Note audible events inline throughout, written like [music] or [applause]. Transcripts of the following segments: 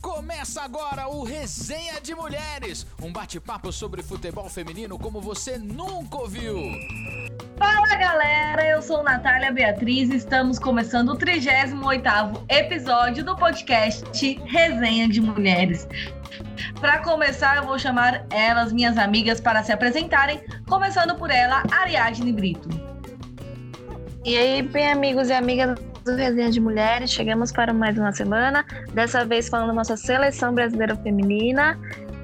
Começa agora o Resenha de Mulheres, um bate-papo sobre futebol feminino como você nunca ouviu. Fala galera, eu sou Natália Beatriz e estamos começando o 38º episódio do podcast Resenha de Mulheres. Para começar, eu vou chamar elas, minhas amigas, para se apresentarem, começando por ela, Ariadne Brito. E aí, bem amigos e amigas do Resenha de Mulheres, chegamos para mais uma semana, dessa vez falando da nossa seleção brasileira feminina,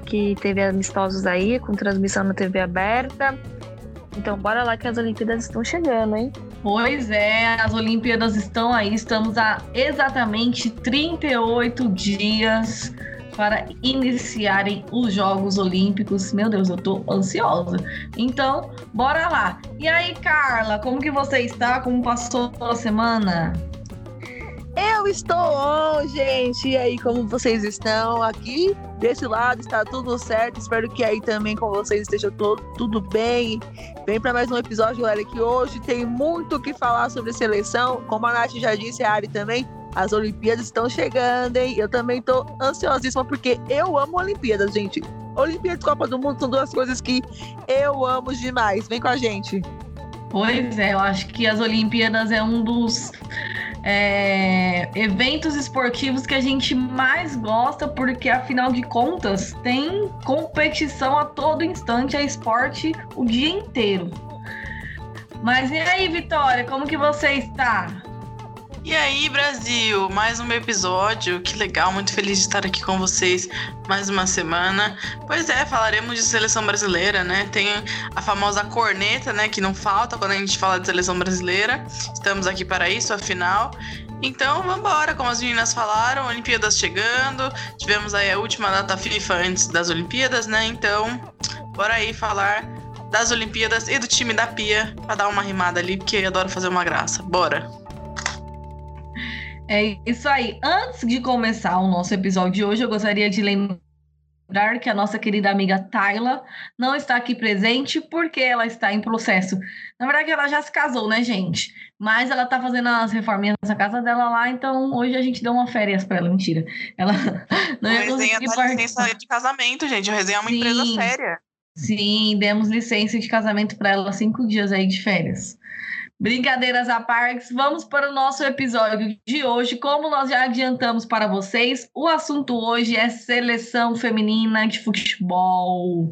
que teve amistosos aí, com transmissão na TV aberta. Então, bora lá que as Olimpíadas estão chegando, hein? Pois é, as Olimpíadas estão aí, estamos há exatamente 38 dias para iniciarem os Jogos Olímpicos. Meu Deus, eu tô ansiosa. Então, bora lá. E aí, Carla, como que você está? Como passou a semana? Eu estou on, gente. E aí, como vocês estão? Aqui desse lado está tudo certo. Espero que aí também com vocês esteja todo, tudo bem. Vem para mais um episódio, galera, que hoje tem muito o que falar sobre seleção. Como a Nath já disse, a Ari também, as Olimpíadas estão chegando, hein? Eu também tô ansiosíssima porque eu amo Olimpíadas, gente. Olimpíadas e Copa do Mundo são duas coisas que eu amo demais. Vem com a gente. Pois é, eu acho que as Olimpíadas é um dos é, eventos esportivos que a gente mais gosta, porque afinal de contas tem competição a todo instante, é esporte o dia inteiro. Mas e aí, Vitória, como que você está? E aí, Brasil, mais um episódio. Que legal, muito feliz de estar aqui com vocês mais uma semana. Pois é, falaremos de seleção brasileira, né? Tem a famosa corneta, né, que não falta quando a gente fala de seleção brasileira. Estamos aqui para isso, afinal. Então, vamos embora, como as meninas falaram, Olimpíadas chegando. Tivemos aí a última data FIFA antes das Olimpíadas, né? Então, bora aí falar das Olimpíadas e do time da Pia para dar uma rimada ali, porque eu adoro fazer uma graça. Bora. É isso aí. Antes de começar o nosso episódio de hoje, eu gostaria de lembrar que a nossa querida amiga Tayla não está aqui presente porque ela está em processo. Na verdade, ela já se casou, né, gente? Mas ela tá fazendo as reforminhas nessa casa dela lá, então hoje a gente deu uma férias para ela. Mentira. Ela [laughs] não ia conseguir tá licença de casamento, gente. O Resenha é uma Sim. empresa séria. Sim, demos licença de casamento para ela, cinco dias aí de férias. Brincadeiras à parte, vamos para o nosso episódio de hoje. Como nós já adiantamos para vocês, o assunto hoje é seleção feminina de futebol.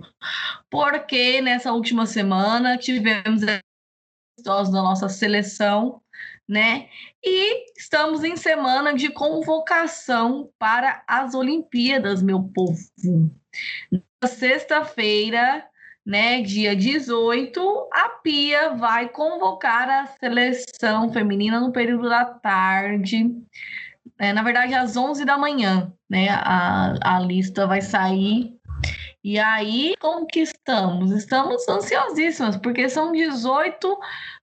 Porque nessa última semana tivemos amistosos da nossa seleção, né? E estamos em semana de convocação para as Olimpíadas, meu povo. Na sexta-feira, né, dia 18, a Pia vai convocar a seleção feminina no período da tarde. É, na verdade, às 11 da manhã, né? A, a lista vai sair. E aí, como que estamos? Estamos ansiosíssimas, porque são 18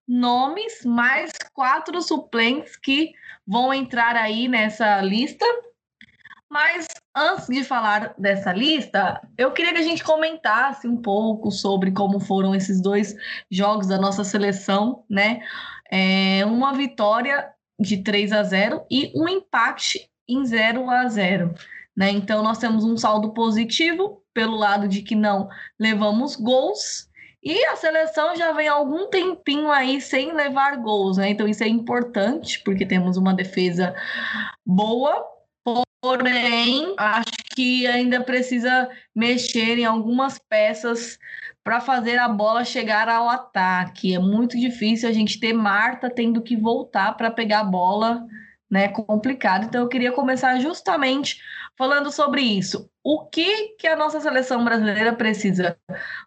nomes mais quatro suplentes que vão entrar aí nessa lista. Mas antes de falar dessa lista, eu queria que a gente comentasse um pouco sobre como foram esses dois jogos da nossa seleção, né? É, uma vitória de 3 a 0 e um empate em 0 a 0. Né? Então, nós temos um saldo positivo pelo lado de que não levamos gols e a seleção já vem algum tempinho aí sem levar gols, né? Então, isso é importante, porque temos uma defesa boa, Porém, acho que ainda precisa mexer em algumas peças para fazer a bola chegar ao ataque. É muito difícil a gente ter Marta tendo que voltar para pegar a bola, né? Complicado. Então eu queria começar justamente falando sobre isso. O que que a nossa seleção brasileira precisa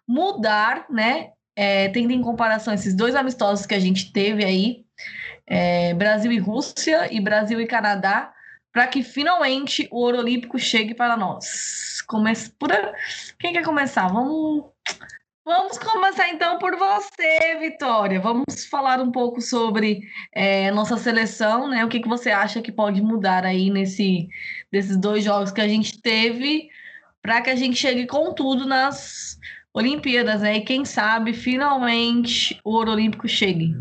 mudar, né? É, tendo em comparação esses dois amistosos que a gente teve aí, é, Brasil e Rússia e Brasil e Canadá, para que finalmente o ouro olímpico chegue para nós. Comece por quem quer começar? Vamos Vamos começar então por você, Vitória. Vamos falar um pouco sobre é, nossa seleção, né? O que, que você acha que pode mudar aí nesse desses dois jogos que a gente teve para que a gente chegue com tudo nas Olimpíadas, né? E quem sabe finalmente o ouro olímpico chegue.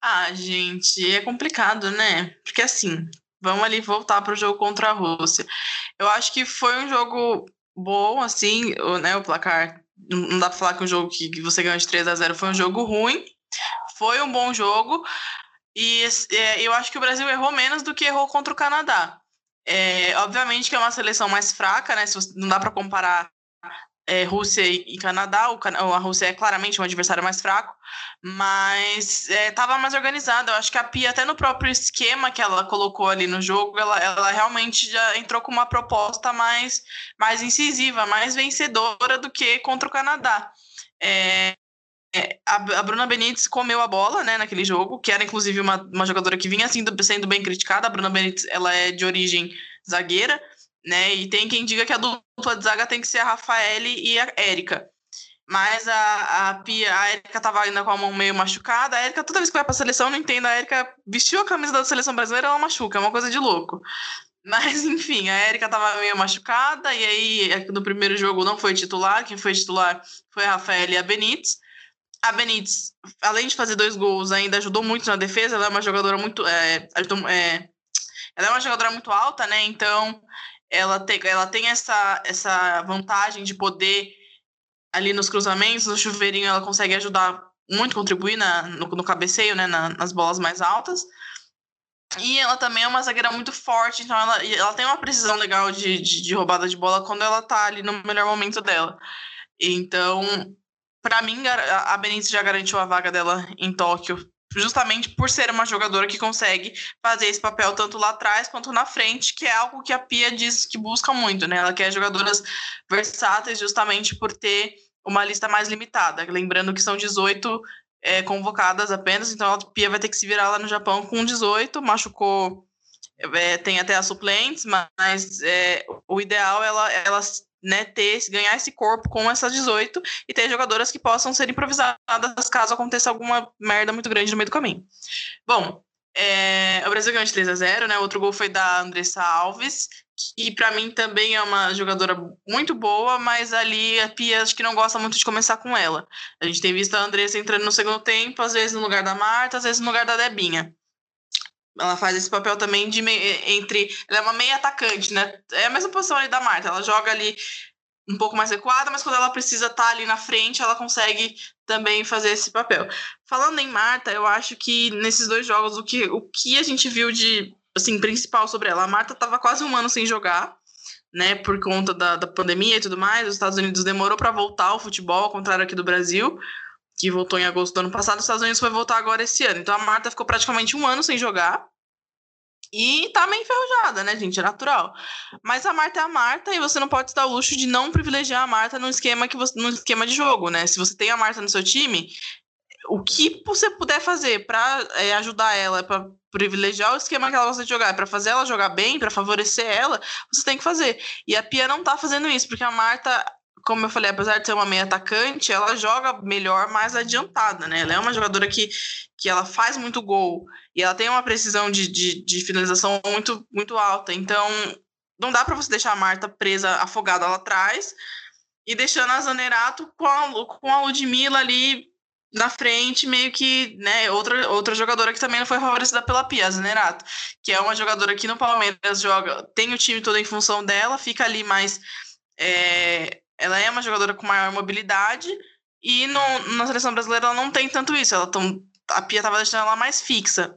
Ah, gente, é complicado, né? Porque assim, Vamos ali voltar para o jogo contra a Rússia. Eu acho que foi um jogo bom, assim, né, o placar. Não dá para falar que um jogo que, você ganhou de 3 a 0 foi um jogo ruim. Foi um bom jogo. E é, eu acho que o Brasil errou menos do que errou contra o Canadá. É, obviamente que é uma seleção mais fraca, né? Não dá para comparar é, Rússia e, Canadá. O, a Rússia é claramente um adversário mais fraco, mas estava é, mais organizada. Eu acho que a Pia, até no próprio esquema que ela colocou ali no jogo, ela, ela realmente já entrou com uma proposta mais, mais incisiva, mais vencedora do que contra o Canadá. É, é, a, Bruna Benítez comeu a bola, né, naquele jogo, que era inclusive uma, uma jogadora que vinha sendo, sendo bem criticada. A Bruna Benítez, ela é de origem zagueira, né, e tem quem diga que a dupla de zaga tem que ser a Rafaele e a Érica. Mas a, a Pia, a Érica tava ainda com a mão meio machucada. A Érica, toda vez que vai pra seleção, não entendo. A Érica vestiu a camisa da seleção brasileira, ela machuca, é uma coisa de louco. Mas, [laughs] enfim, a Érica tava meio machucada, e aí no primeiro jogo não foi titular. Quem foi titular foi a Rafaela e a Benítez a Benítez, além de fazer dois gols, ainda ajudou muito na defesa. Ela é uma jogadora muito. É, ajudou, é, ela é uma jogadora muito alta, né? Então, ela tem, ela tem essa, essa vantagem de poder, ali nos cruzamentos, no chuveirinho, ela consegue ajudar muito, contribuir na, no, no cabeceio, né? Na, nas bolas mais altas. E ela também é uma zagueira muito forte, então ela, ela tem uma precisão legal de, de, de roubada de bola quando ela tá ali no melhor momento dela. Então, para mim, a Benítez já garantiu a vaga dela em Tóquio, justamente por ser uma jogadora que consegue fazer esse papel tanto lá atrás quanto na frente, que é algo que a Pia diz que busca muito, né? Ela quer jogadoras versáteis justamente por ter uma lista mais limitada. Lembrando que são 18 é, convocadas apenas, então a Pia vai ter que se virar lá no Japão com 18, machucou. É, tem até as suplentes, mas é, o ideal é ela, ela né, ter, ganhar esse corpo com essas 18 e ter jogadoras que possam ser improvisadas caso aconteça alguma merda muito grande no meio do caminho. Bom, é, o Brasil ganhou de 3 a 0 né? Outro gol foi da Andressa Alves, que para mim também é uma jogadora muito boa, mas ali a Pia acho que não gosta muito de começar com ela. A gente tem visto a Andressa entrando no segundo tempo, às vezes no lugar da Marta, às vezes no lugar da Debinha ela faz esse papel também de entre. Ela é uma meia atacante, né? É a mesma posição ali da Marta. Ela joga ali um pouco mais recuada, mas quando ela precisa estar tá ali na frente, ela consegue também fazer esse papel. Falando em Marta, eu acho que nesses dois jogos, o que, o que a gente viu de assim, principal sobre ela, a Marta estava quase um ano sem jogar, né? Por conta da, da pandemia e tudo mais. Os Estados Unidos demorou para voltar ao futebol, ao contrário aqui do Brasil que voltou em agosto do ano passado, os Estados Unidos foi voltar agora esse ano. Então a Marta ficou praticamente um ano sem jogar. E tá meio enferrujada, né, gente? É natural. Mas a Marta é a Marta e você não pode dar o luxo de não privilegiar a Marta no esquema, que você, no esquema de jogo, né? Se você tem a Marta no seu time, o que você puder fazer para é, ajudar ela, para privilegiar o esquema que ela gosta de jogar, para fazer ela jogar bem, para favorecer ela, você tem que fazer. E a Pia não tá fazendo isso, porque a Marta como eu falei, apesar de ser uma meia atacante, ela joga melhor mais adiantada, né? Ela é uma jogadora que, que ela faz muito gol e ela tem uma precisão de, de, de finalização muito, muito alta. Então, não dá para você deixar a Marta presa, afogada lá atrás e deixando a Zanerato com a, com a Ludmilla ali na frente, meio que, né, outra, outra jogadora que também não foi favorecida pela Pia, Zanerato, que é uma jogadora que no Palmeiras joga, tem o time todo em função dela, fica ali mais é, ela é uma jogadora com maior mobilidade e no, na seleção brasileira ela não tem tanto isso. Ela tão, a Pia estava deixando ela mais fixa.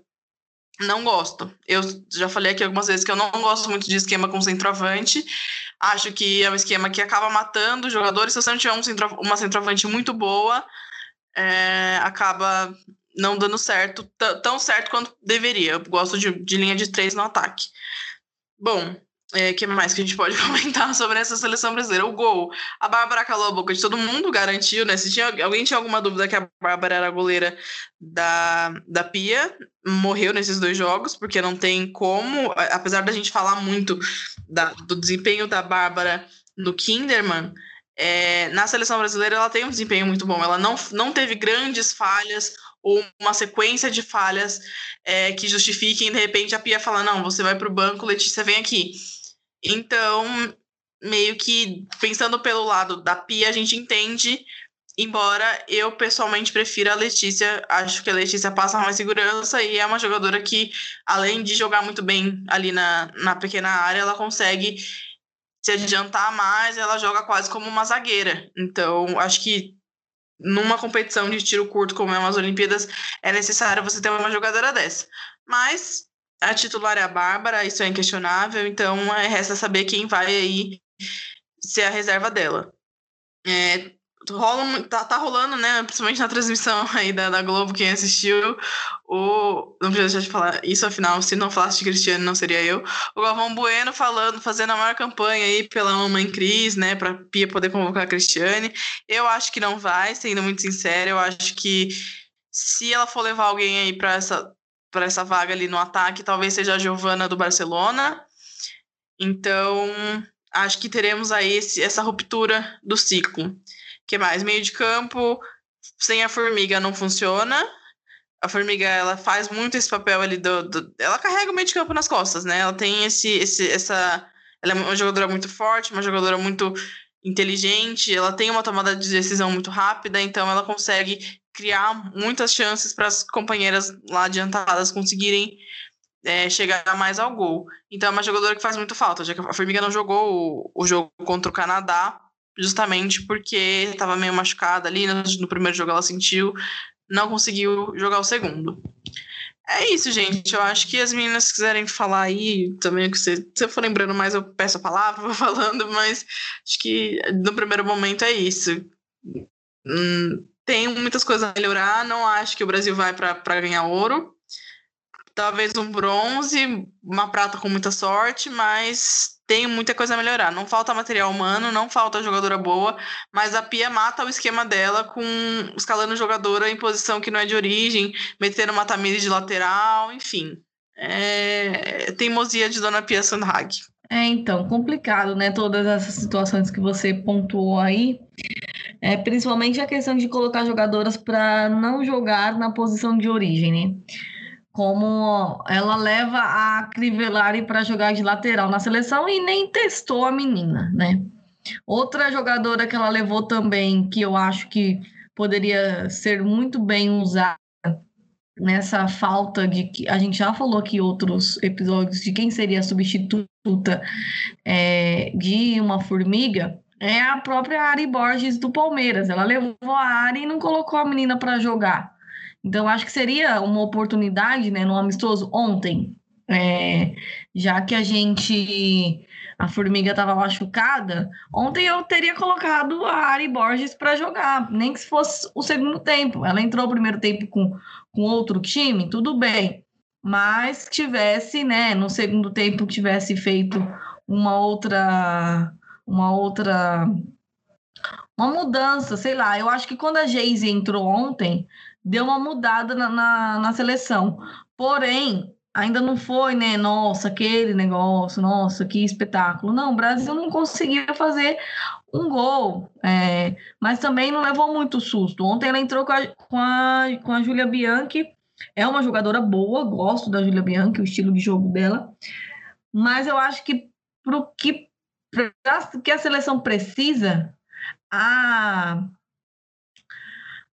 Não gosto. Eu já falei aqui algumas vezes que eu não gosto muito de esquema com centroavante. Acho que é um esquema que acaba matando os jogadores. Se você não tiver um centro, uma centroavante muito boa, é, acaba não dando certo, tão certo quanto deveria. Eu gosto de, de linha de três no ataque. Bom, é, que mais que a gente pode [laughs] comentar sobre essa seleção brasileira? O gol. A Bárbara calou a boca de todo mundo, garantiu, né? Se tinha, alguém tinha alguma dúvida que a Bárbara era a goleira da, da Pia, morreu nesses dois jogos, porque não tem como, apesar da gente falar muito da, do desempenho da Bárbara no Kinderman, é, na seleção brasileira ela tem um desempenho muito bom. Ela não, não teve grandes falhas ou uma sequência de falhas é, que justifiquem, de repente, a Pia falar: não, você vai para o banco, Letícia vem aqui. Então, meio que pensando pelo lado da Pia, a gente entende Embora eu pessoalmente prefira a Letícia, acho que a Letícia passa mais segurança e é uma jogadora que, além de jogar muito bem ali na, na pequena área, ela consegue se adiantar mais, ela joga quase como uma zagueira. Então, acho que numa competição de tiro curto como é umas Olimpíadas, é necessário você ter uma jogadora dessa. Mas a titular é a Bárbara, isso é inquestionável, então é, resta saber quem vai aí ser a reserva dela. É, rola, tá, tá rolando, né? Principalmente na transmissão [laughs] aí da, da Globo, quem assistiu, o. Não precisa de falar isso, afinal, se não falasse de Cristiano, não seria eu. O Galvão Bueno falando, fazendo a maior campanha aí pela mamãe Cris, né? Pra Pia poder convocar a Cristiane. Eu acho que não vai, sendo muito sincera. Eu acho que se ela for levar alguém aí para essa, pra essa vaga ali no ataque, talvez seja a Giovana do Barcelona. Então, acho que teremos aí esse, essa ruptura do ciclo que mais? Meio de campo, sem a formiga não funciona. A formiga, ela faz muito esse papel ali do, do, Ela carrega o meio de campo nas costas, né? Ela tem esse, esse, essa... Ela é uma jogadora muito forte, uma jogadora muito inteligente, ela tem uma tomada de decisão muito rápida, então ela consegue criar muitas chances para as companheiras lá adiantadas conseguirem é, chegar mais ao gol. Então é uma jogadora que faz muito falta, já que a Formiga não jogou o, o jogo contra o Canadá, justamente porque estava meio machucada ali. No, no, primeiro jogo ela sentiu, não conseguiu jogar o segundo. É isso, gente. Eu acho que as meninas quiserem falar aí também, que você, se eu for lembrando mais, eu peço a palavra, [laughs] vou falando, mas acho que no primeiro momento é isso. Hum, tem muitas coisas a melhorar, não acho que o Brasil vai para ganhar ouro. Talvez um bronze, uma prata com muita sorte, mas tem muita coisa a melhorar. Não falta material humano, não falta jogadora boa, mas a Pia mata o esquema dela com escalando jogadora em posição que não é de origem, metendo uma Tamires de lateral, enfim. É teimosia de Dona Pia Sandhag. É, então, complicado, né? Todas essas situações que você pontuou aí. É, principalmente a questão de colocar jogadoras para não jogar na posição de origem, né? como ela leva a Crivellari para jogar de lateral na seleção e nem testou a menina, né? Outra jogadora que ela levou também, que eu acho que poderia ser muito bem usada nessa falta de que a gente já falou aqui outros episódios de quem seria a substituta é, de uma formiga é a própria Ari Borges do Palmeiras. Ela levou a Ari e não colocou a menina para jogar. Então, acho que seria uma oportunidade, né, no amistoso ontem, é, já que a gente. A formiga estava machucada. Ontem eu teria colocado a Ari Borges para jogar, nem que fosse o segundo tempo. Ela entrou o primeiro tempo com, com outro time, tudo bem. Mas tivesse, né, no segundo tempo, tivesse feito uma outra. Uma outra. Uma mudança, sei lá. Eu acho que quando a Geise entrou ontem, deu uma mudada na, na, na seleção. Porém, ainda não foi, né? Nossa, aquele negócio, nossa, que espetáculo. Não, o Brasil não conseguiu fazer um gol, é, mas também não levou muito susto. Ontem ela entrou com a, com a, com a Júlia Bianchi, é uma jogadora boa, gosto da Júlia Bianchi, o estilo de jogo dela, mas eu acho que para o que, que a seleção precisa, a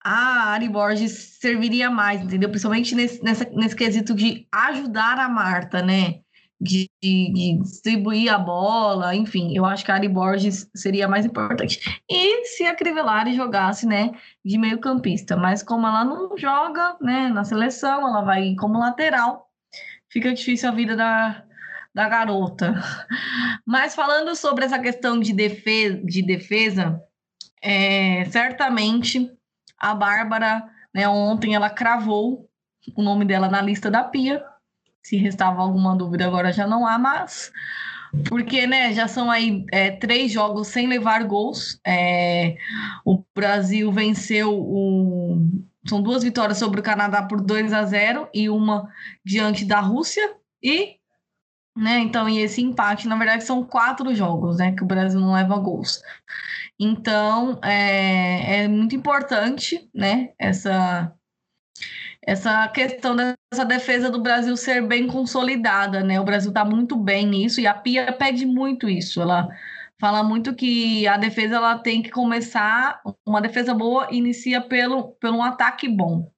a Ari Borges serviria mais, entendeu? Principalmente nesse, nessa, nesse quesito de ajudar a Marta, né? De, de, de, distribuir a bola, enfim, eu acho que a Ari Borges seria mais importante. E se a Crivellari jogasse, né, de meio campista, mas como ela não joga, né, na seleção, ela vai como lateral, fica difícil a vida da, da garota. Mas falando sobre essa questão de defesa, de defesa é, certamente a Bárbara, né, ontem ela cravou o nome dela na lista da Pia. Se restava alguma dúvida, agora já não há mais. Porque, né, já são aí é, três jogos sem levar gols. É, o Brasil venceu o. São duas vitórias sobre o Canadá por 2 a 0 e uma diante da Rússia. E né? Então, e esse empate, na verdade, são quatro jogos, né? Que o Brasil não leva gols. Então, é, é muito importante, né? Essa, essa questão dessa defesa do Brasil ser bem consolidada, né? O Brasil está muito bem nisso e a Pia pede muito isso. Ela fala muito que a defesa ela tem que começar, uma defesa boa inicia pelo, pelo um ataque bom.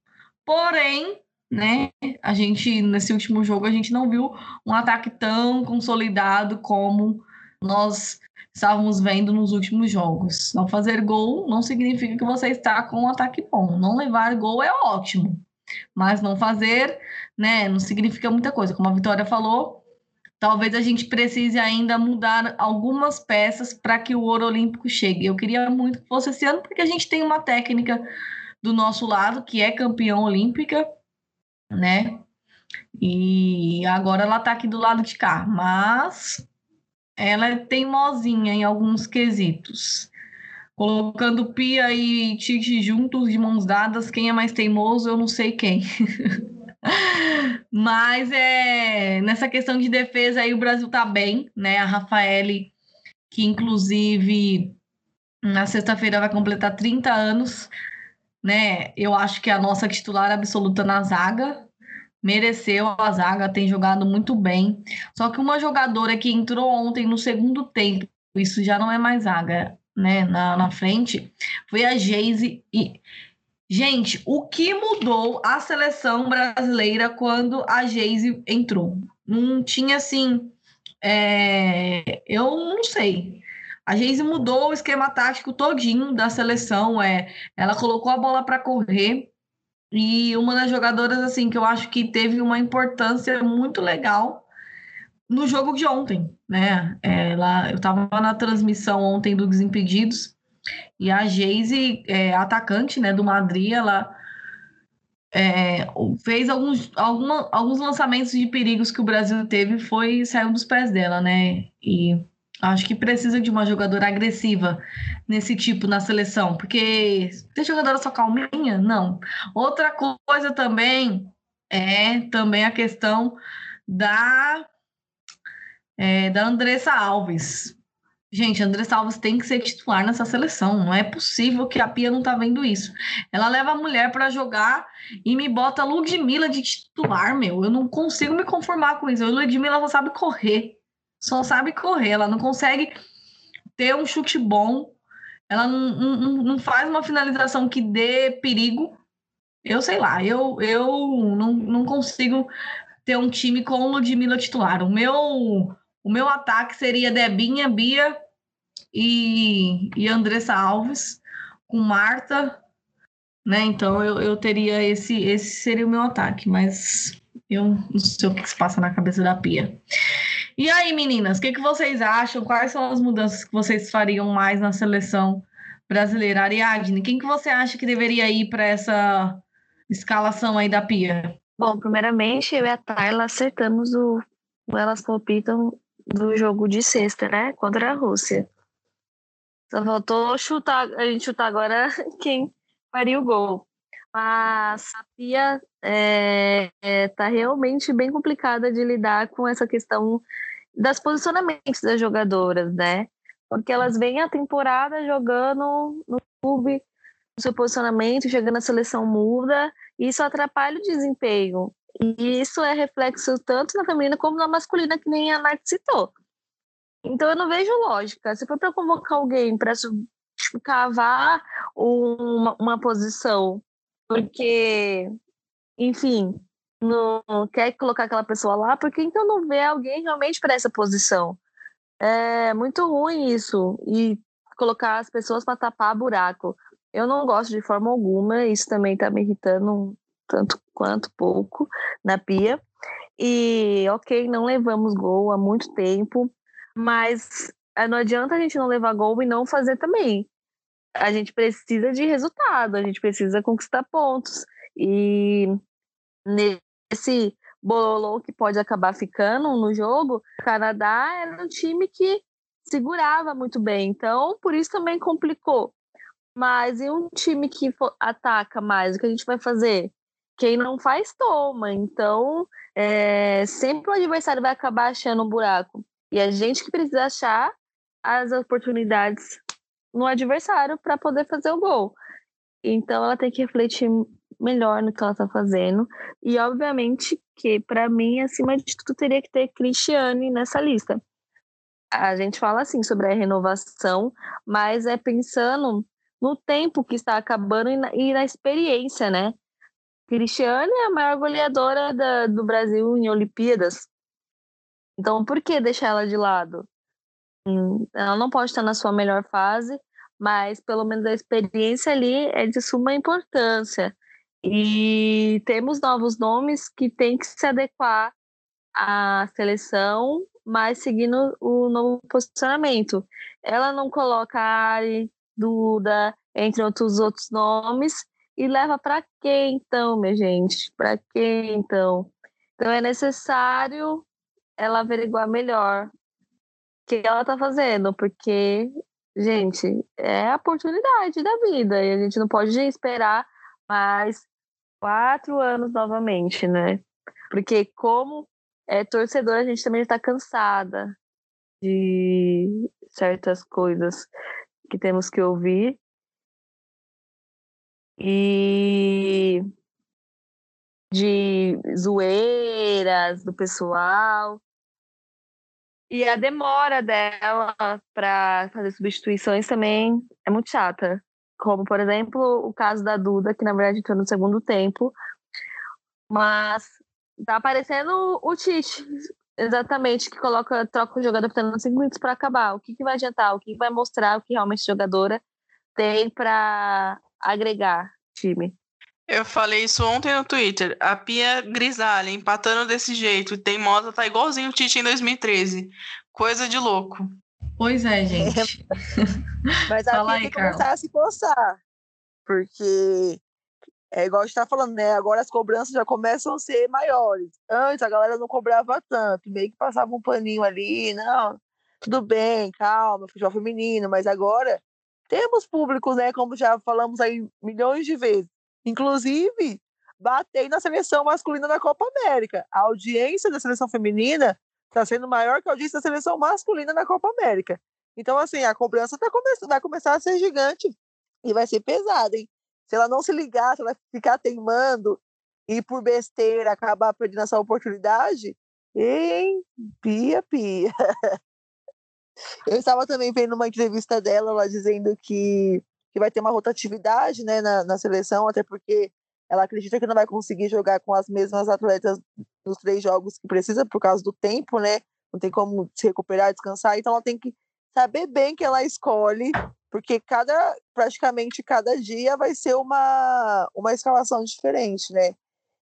Porém, né, a gente nesse último jogo a gente não viu um ataque tão consolidado como nós estávamos vendo nos últimos jogos. Não fazer gol não significa que você está com um ataque bom. Não levar gol é ótimo, mas não fazer, né, não significa muita coisa. Como a Vitória falou, talvez a gente precise ainda mudar algumas peças para que o ouro olímpico chegue. Eu queria muito que fosse esse ano, porque a gente tem uma técnica do nosso lado que é campeã olímpica, né? E agora ela está aqui do lado de cá, mas ela é teimosinha em alguns quesitos. Colocando Pia e Tite juntos de mãos dadas, quem é mais teimoso, eu não sei quem. [laughs] Mas é nessa questão de defesa aí o Brasil tá bem, né? A Rafaele, que inclusive na sexta-feira vai completar 30 anos, né? Eu acho que a nossa titular absoluta na zaga, mereceu a zaga, tem jogado muito bem. Só que uma jogadora que entrou ontem no segundo tempo, isso já não é mais zaga, né? Na, na frente, foi a Geise. E, gente, o que mudou a seleção brasileira quando a Geise entrou? Não tinha assim. É, eu não sei. A Geise mudou o esquema tático todinho da seleção. É, ela colocou a bola para correr e uma das jogadoras, assim, que eu acho que teve uma importância muito legal no jogo de ontem, né? Ela, eu estava na transmissão ontem do Desimpedidos e a Geise, é, atacante né, do Madrid, ela é, fez alguns, alguma, alguns lançamentos de perigos que o Brasil teve, foi saiu dos pés dela, né? E Acho que precisa de uma jogadora agressiva nesse tipo na seleção, porque tem jogadora só calminha? Não. Outra coisa também é também a questão da é, da Andressa Alves. Gente, Andressa Alves tem que ser titular nessa seleção. Não é possível que a Pia não tá vendo isso. Ela leva a mulher para jogar e me bota Ludmilla de titular, meu. Eu não consigo me conformar com isso. A Ludmilla só sabe correr só sabe correr, ela não consegue ter um chute bom, ela não, não, não faz uma finalização que dê perigo. Eu sei lá, eu, eu não, não consigo ter um time com o Ludmilla titular. O meu, o meu ataque seria Debinha, Bia e, e Andressa Alves, com Marta, né? Então eu, eu teria esse, esse seria o meu ataque, mas eu não sei o que se passa na cabeça da Pia. E aí, meninas, o que, que vocês acham? Quais são as mudanças que vocês fariam mais na seleção brasileira? Ariadne, quem que você acha que deveria ir para essa escalação aí da Pia? Bom, primeiramente, eu e a Tayla acertamos o, o Elas Palpitam do jogo de sexta, né? Contra a Rússia. Só faltou chutar, a gente chutar agora [laughs] quem faria o gol. Mas a Pia é, é, tá realmente bem complicada de lidar com essa questão das posicionamentos das jogadoras, né? Porque elas vêm a temporada jogando no clube, o seu posicionamento, chegando na seleção muda, e isso atrapalha o desempenho. E isso é reflexo tanto na feminina como na masculina, que nem a Nath citou. Então eu não vejo lógica. Se for para convocar alguém para tipo, cavar uma, uma posição, porque, enfim, não quer colocar aquela pessoa lá, porque então não vê alguém realmente para essa posição. É muito ruim isso e colocar as pessoas para tapar buraco. Eu não gosto de forma alguma, isso também está me irritando tanto quanto pouco na pia. E ok, não levamos gol há muito tempo, mas eh, não adianta a gente não levar gol e não fazer também. A gente precisa de resultado, a gente precisa conquistar pontos. E esse bololô que pode acabar ficando no jogo, o Canadá era um time que segurava muito bem, então por isso também complicou. Mas e um time que ataca mais, o que a gente vai fazer? Quem não faz, toma. Então, é, sempre o adversário vai acabar achando um buraco. E a gente que precisa achar as oportunidades no adversário para poder fazer o gol. Então, ela tem que refletir melhor no que ela tá fazendo. E obviamente que, para mim, acima de tudo, teria que ter Cristiane nessa lista. a gente fala assim sobre a renovação, mas é pensando no tempo que está acabando e na, e na experiência, né? Cristiane é a maior goleadora da, do Brasil em Olimpíadas. Então, por que deixar ela de lado? Hum, ela não pode estar na sua melhor fase, mas pelo menos a experiência ali é de suma importância. E temos novos nomes que têm que se adequar à seleção, mas seguindo o novo posicionamento. Ela não coloca Ari, Duda, entre outros outros nomes, e leva para quê então, minha gente? Para quê então? Então é necessário ela averiguar melhor o que ela está fazendo, porque, gente, é a oportunidade da vida e a gente não pode esperar mais quatro anos novamente, né? Porque como é torcedor, a gente também está cansada de certas coisas que temos que ouvir. E de zoeiras do pessoal. E a demora dela para fazer substituições também é muito chata. Como, por exemplo, o caso da Duda, que na verdade entrou no segundo tempo. Mas tá aparecendo o Tite, exatamente, que coloca, troca o jogador faltando 5 minutos para acabar. O que, que vai adiantar? O que vai mostrar o que realmente a jogadora tem para agregar time? Eu falei isso ontem no Twitter. A Pia Grisalha empatando desse jeito, teimosa, tá igualzinho o Tite em 2013. Coisa de louco. Pois é, gente. Mas [laughs] a Fala aí, tem que começar a se coçar. Porque é igual a gente tá falando, né? Agora as cobranças já começam a ser maiores. Antes a galera não cobrava tanto, meio que passava um paninho ali, não, tudo bem, calma, futebol feminino, mas agora temos públicos, né? Como já falamos aí milhões de vezes Inclusive, batei na seleção masculina da Copa América. A audiência da seleção feminina está sendo maior que a audiência da seleção masculina na Copa América. Então, assim, a cobrança tá come vai começar a ser gigante e vai ser pesada, hein? Se ela não se ligar, se ela ficar teimando e por besteira acabar perdendo essa oportunidade, hein? Pia, pia. [laughs] Eu estava também vendo uma entrevista dela, ela dizendo que que vai ter uma rotatividade né, na, na seleção, até porque ela acredita que não vai conseguir jogar com as mesmas atletas nos três jogos que precisa por causa do tempo, né? Não tem como se recuperar, descansar, então ela tem que saber bem que ela escolhe, porque cada praticamente cada dia vai ser uma uma escalação diferente, né?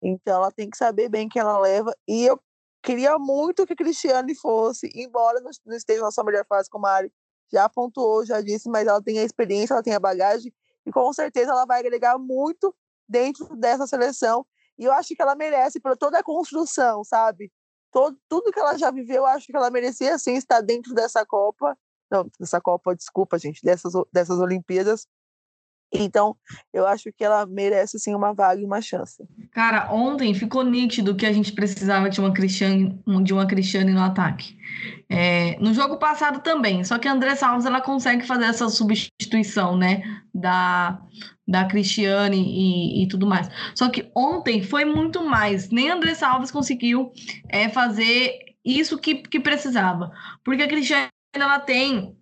Então ela tem que saber bem que ela leva e eu queria muito que Cristiane fosse, embora não esteja na sua melhor fase com a Mari, já pontuou, já disse, mas ela tem a experiência, ela tem a bagagem e com certeza ela vai agregar muito dentro dessa seleção. E eu acho que ela merece por toda a construção, sabe? Todo, tudo que ela já viveu, eu acho que ela merecia sim estar dentro dessa Copa. Não, dessa Copa, desculpa, gente, dessas, dessas Olimpíadas. Então, eu acho que ela merece sim uma vaga e uma chance. Cara, ontem ficou nítido que a gente precisava de uma Cristiane, de uma Cristiane no ataque. É, no jogo passado também, só que a André Salves ela consegue fazer essa substituição, né, da, da Cristiane e, e tudo mais. Só que ontem foi muito mais. Nem André Salves conseguiu é, fazer isso que, que precisava, porque a Cristiane ela tem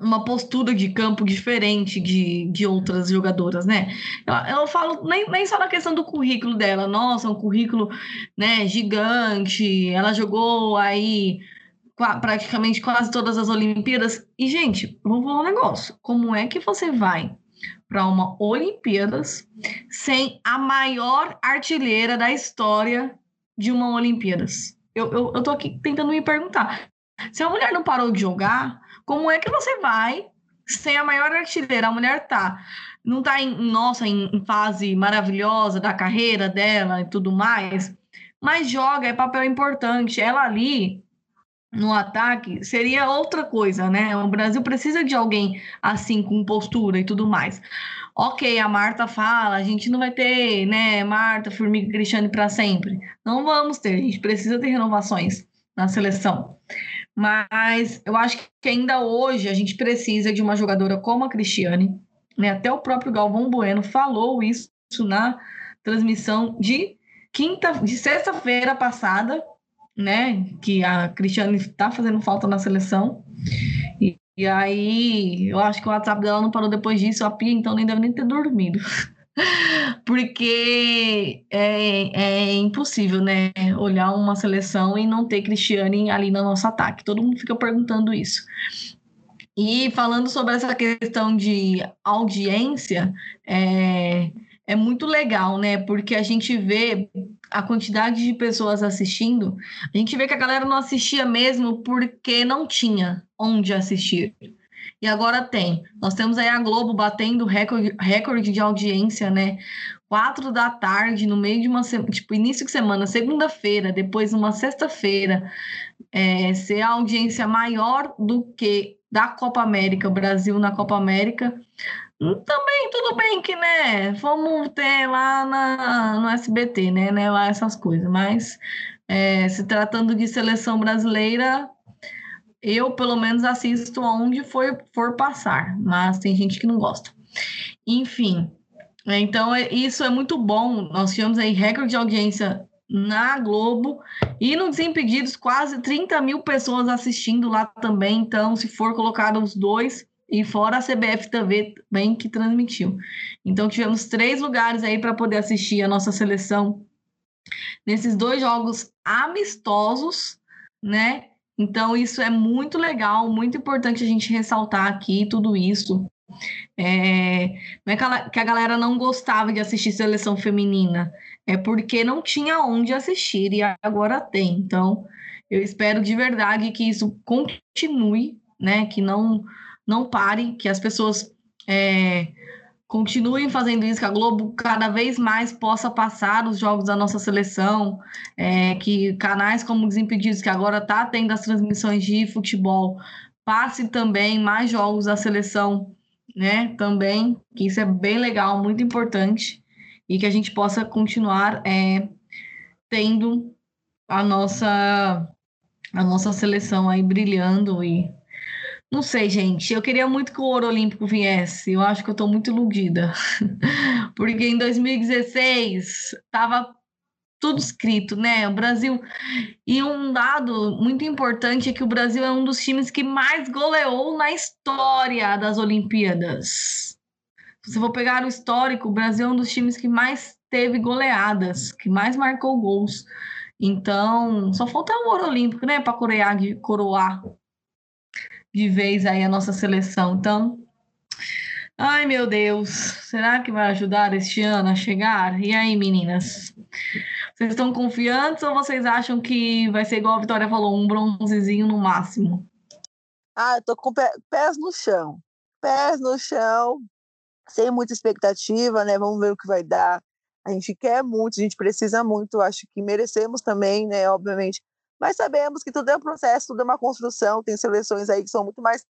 uma postura de campo diferente de, de outras jogadoras, né? Eu, eu falo nem, nem só na questão do currículo dela, nossa, um currículo né, gigante, ela jogou aí praticamente quase todas as Olimpíadas. E, gente, vou falar um negócio: como é que você vai para uma Olimpíadas sem a maior artilheira da história de uma Olimpíadas? Eu, eu, eu tô aqui tentando me perguntar. Se a mulher não parou de jogar, como é que você vai sem a maior artilheira? A mulher tá, não tá em, nossa, em, fase maravilhosa da carreira dela e tudo mais, mas joga, é papel importante. Ela ali no ataque seria outra coisa, né? O Brasil precisa de alguém assim, com postura e tudo mais. Ok, a Marta fala, a gente não vai ter, né, Marta, Formiga Cristiane para sempre. Não vamos ter, a gente precisa ter renovações na seleção. Mas eu acho que ainda hoje a gente precisa de uma jogadora como a Cristiane. Né? Até o próprio Galvão Bueno falou isso na transmissão de quinta, de sexta-feira passada, né? Que a Cristiane está fazendo falta na seleção. E, e, aí, eu acho que o WhatsApp dela não parou depois disso, a Pia, então nem deve nem ter dormido. [laughs] Porque é, é impossível, né? Olhar uma seleção e não ter Cristiane ali no nosso ataque. Todo mundo fica perguntando isso. E falando sobre essa questão de audiência, é, é muito legal, né? Porque a gente vê a quantidade de pessoas assistindo, a gente vê que a galera não assistia mesmo porque não tinha onde assistir. E agora tem. Nós temos aí a Globo batendo recorde, recorde de audiência, né? Quatro da tarde, no meio de uma semana, tipo, início de semana, segunda-feira, depois uma sexta-feira, é, ser a audiência maior do que da Copa América, o Brasil na Copa América. Também, tudo bem que, né, vamos ter lá na, no SBT, né, né, lá essas coisas, mas é, se tratando de seleção brasileira, eu, pelo menos, assisto aonde for, for passar, mas tem gente que não gosta. Enfim, então é, isso é muito bom. Nós tivemos aí recorde de audiência na Globo e no Desimpedidos, quase 30 mil pessoas assistindo lá também. Então, se for colocado os dois, e fora a CBF TV também que transmitiu. Então, tivemos três lugares aí para poder assistir a nossa seleção nesses dois jogos amistosos, né? Então, isso é muito legal, muito importante a gente ressaltar aqui tudo isso. É, não é que a galera não gostava de assistir seleção feminina, é porque não tinha onde assistir e agora tem. Então, eu espero de verdade que isso continue, né? Que não, não pare, que as pessoas é, continuem fazendo isso, que a Globo cada vez mais possa passar os jogos da nossa seleção, é, que canais como Desimpedidos, que agora está tendo as transmissões de futebol, passe também mais jogos da seleção, né? Também, que isso é bem legal, muito importante, e que a gente possa continuar é, tendo a nossa a nossa seleção aí brilhando e não sei, gente. Eu queria muito que o ouro olímpico viesse. Eu acho que eu estou muito iludida. [laughs] Porque em 2016 estava tudo escrito, né? O Brasil. E um dado muito importante é que o Brasil é um dos times que mais goleou na história das Olimpíadas. Se você for pegar o histórico, o Brasil é um dos times que mais teve goleadas, que mais marcou gols. Então, só falta o ouro olímpico, né, para coroar de vez aí a nossa seleção. Então, ai meu Deus, será que vai ajudar este ano a chegar? E aí, meninas? Vocês estão confiantes ou vocês acham que vai ser igual a Vitória falou, um bronzezinho no máximo? Ah, eu tô com pés no chão. Pés no chão, sem muita expectativa, né? Vamos ver o que vai dar. A gente quer muito, a gente precisa muito, acho que merecemos também, né? Obviamente, mas sabemos que tudo é um processo, tudo é uma construção. Tem seleções aí que são muito mais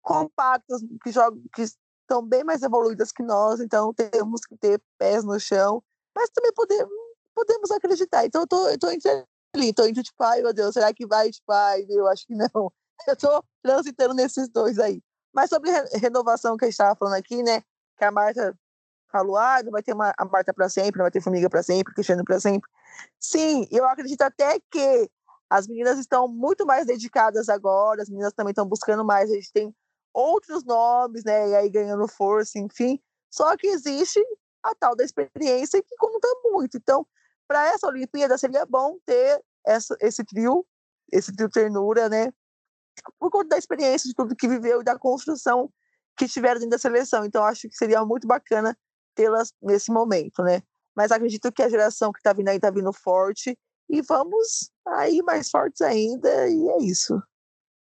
compactas, que jogam, que estão bem mais evoluídas que nós, então temos que ter pés no chão, mas também podemos, podemos acreditar. Então eu tô, eu tô entre ali, tô entre tipo, ai meu Deus, será que vai tipo, ai, eu acho que não. [laughs] Eu tô transitando nesses dois aí. Mas sobre renovação que a gente estava falando aqui, né, que a Marta falou, ah, não vai ter uma, a Marta para sempre, não vai ter Formiga para sempre, Cristiano para sempre. Sim, eu acredito até que as meninas estão muito mais dedicadas agora, as meninas também estão buscando mais, a gente tem outros nomes, né? E aí ganhando força, enfim. Só que existe a tal da experiência que conta muito. Então, para essa Olimpíada seria bom ter essa, esse trio, esse trio ternura, né? Por conta da experiência de tudo que viveu e da construção que tiveram dentro da seleção. Então, acho que seria muito bacana tê-las nesse momento, né? Mas acredito que a geração que está vindo aí está vindo forte e vamos aí mais fortes ainda, e é isso.